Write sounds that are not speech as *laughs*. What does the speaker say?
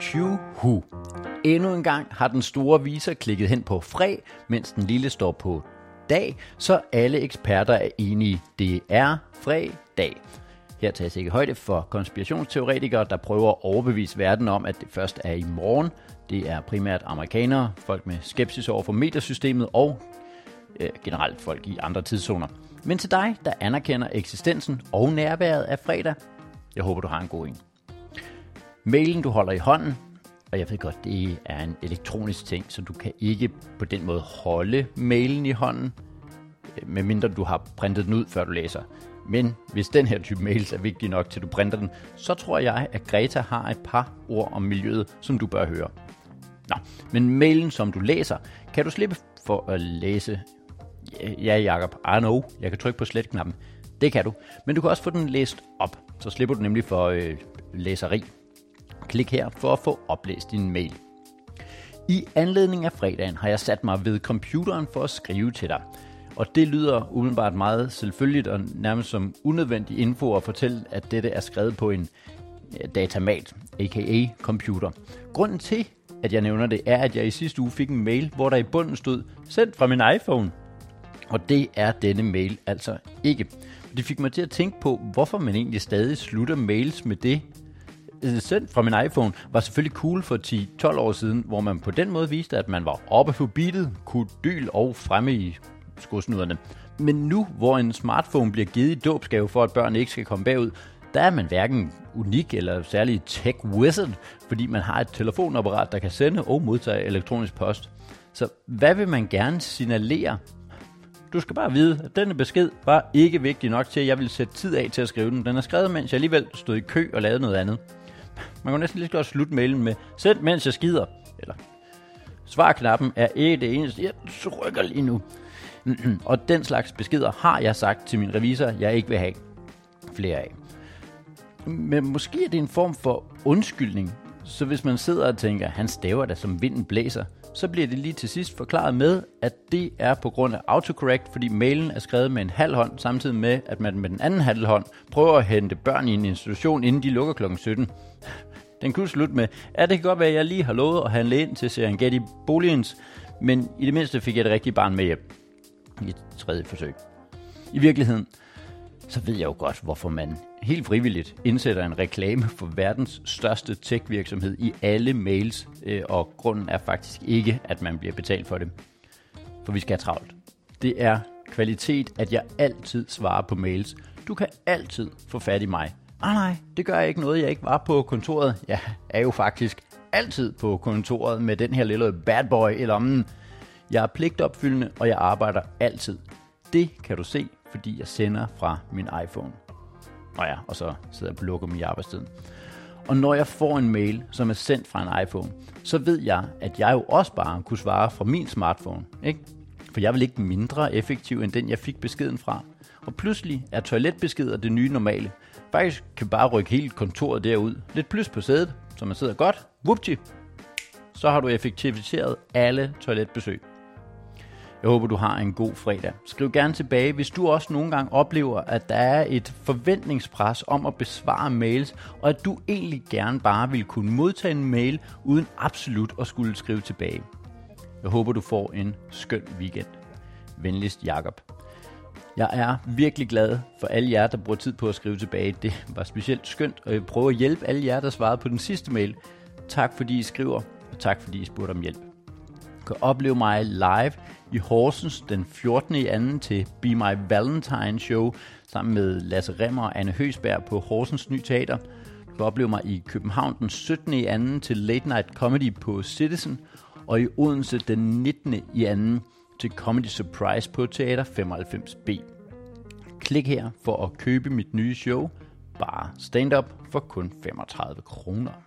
Tjuhu. Endnu en gang har den store viser klikket hen på fred, mens den lille står på dag, så alle eksperter er enige. Det er fredag. Her tages ikke højde for konspirationsteoretikere, der prøver at overbevise verden om, at det først er i morgen. Det er primært amerikanere, folk med skepsis over for metersystemet og øh, generelt folk i andre tidszoner. Men til dig, der anerkender eksistensen og nærværet af fredag, jeg håber, du har en god en. Mailen, du holder i hånden, og jeg ved godt, det er en elektronisk ting, så du kan ikke på den måde holde mailen i hånden, øh, medmindre du har printet den ud, før du læser. Men hvis den her type mails er vigtig nok til, du printer den, så tror jeg, at Greta har et par ord om miljøet, som du bør høre. Nå, men mailen, som du læser, kan du slippe for at læse. Ja, Jacob, I know, jeg kan trykke på slet-knappen. Det kan du. Men du kan også få den læst op, så slipper du nemlig for øh, læseri. Klik her for at få oplæst din mail. I anledning af fredagen har jeg sat mig ved computeren for at skrive til dig. Og det lyder umiddelbart meget selvfølgeligt og nærmest som unødvendig info at fortælle, at dette er skrevet på en datamat, aka computer. Grunden til, at jeg nævner det, er, at jeg i sidste uge fik en mail, hvor der i bunden stod, sendt fra min iPhone. Og det er denne mail altså ikke. Det fik mig til at tænke på, hvorfor man egentlig stadig slutter mails med det, Øh, sendt fra min iPhone, var selvfølgelig cool for 10-12 år siden, hvor man på den måde viste, at man var oppe på beatet, dyl og fremme i skosnuderne. Men nu, hvor en smartphone bliver givet i dåbsgave for, at børn ikke skal komme bagud, der er man hverken unik eller særlig tech wizard, fordi man har et telefonapparat, der kan sende og modtage elektronisk post. Så hvad vil man gerne signalere? Du skal bare vide, at denne besked var ikke vigtig nok til, at jeg ville sætte tid af til at skrive den. Den er skrevet, mens jeg alligevel stod i kø og lavede noget andet. Man kan næsten lige så godt slutte mailen med, send mens jeg skider. Eller, svarknappen er ikke det eneste, jeg trykker lige nu. *clears throat* og den slags beskeder har jeg sagt til min revisor, jeg ikke vil have flere af. Men måske er det en form for undskyldning. Så hvis man sidder og tænker, han staver da som vinden blæser, så bliver det lige til sidst forklaret med, at det er på grund af autocorrect, fordi mailen er skrevet med en halv hånd, samtidig med, at man med den anden halv hånd prøver at hente børn i en institution, inden de lukker kl. 17. *laughs* Den kunne slutte med, at det kan godt være, at jeg lige har lovet at handle ind til Serengeti Boligens, men i det mindste fik jeg det rigtige barn med hjem i et tredje forsøg. I virkeligheden, så ved jeg jo godt, hvorfor man helt frivilligt indsætter en reklame for verdens største tech-virksomhed i alle mails, øh, og grunden er faktisk ikke, at man bliver betalt for det. For vi skal have travlt. Det er kvalitet, at jeg altid svarer på mails. Du kan altid få fat i mig. Ah nej, det gør jeg ikke noget, jeg ikke var på kontoret. Jeg er jo faktisk altid på kontoret med den her lille bad boy i lommen. Jeg er pligtopfyldende, og jeg arbejder altid. Det kan du se, fordi jeg sender fra min iPhone. Nå ja, og så sidder jeg på lokum i arbejdstiden. Og når jeg får en mail, som er sendt fra en iPhone, så ved jeg, at jeg jo også bare kunne svare fra min smartphone. Ikke? For jeg vil ikke mindre effektiv end den, jeg fik beskeden fra. Og pludselig er toiletbeskeder det nye normale. Faktisk kan bare rykke hele kontoret derud. Lidt plus på sædet, så man sidder godt. Whoopty! Så har du effektiviseret alle toiletbesøg. Jeg håber, du har en god fredag. Skriv gerne tilbage, hvis du også nogle gange oplever, at der er et forventningspres om at besvare mails, og at du egentlig gerne bare vil kunne modtage en mail, uden absolut at skulle skrive tilbage. Jeg håber, du får en skøn weekend. Venligst Jakob. Jeg er virkelig glad for alle jer, der bruger tid på at skrive tilbage. Det var specielt skønt, og jeg prøver at hjælpe alle jer, der svarede på den sidste mail. Tak fordi I skriver, og tak fordi I spurgte om hjælp kan opleve mig live i Horsens den 14. i anden til Be My Valentine Show sammen med Lasse Remmer og Anne Høsberg på Horsens Ny Teater. Du kan opleve mig i København den 17. i anden til Late Night Comedy på Citizen og i Odense den 19. i anden til Comedy Surprise på Teater 95B. Klik her for at købe mit nye show, bare stand-up for kun 35 kroner.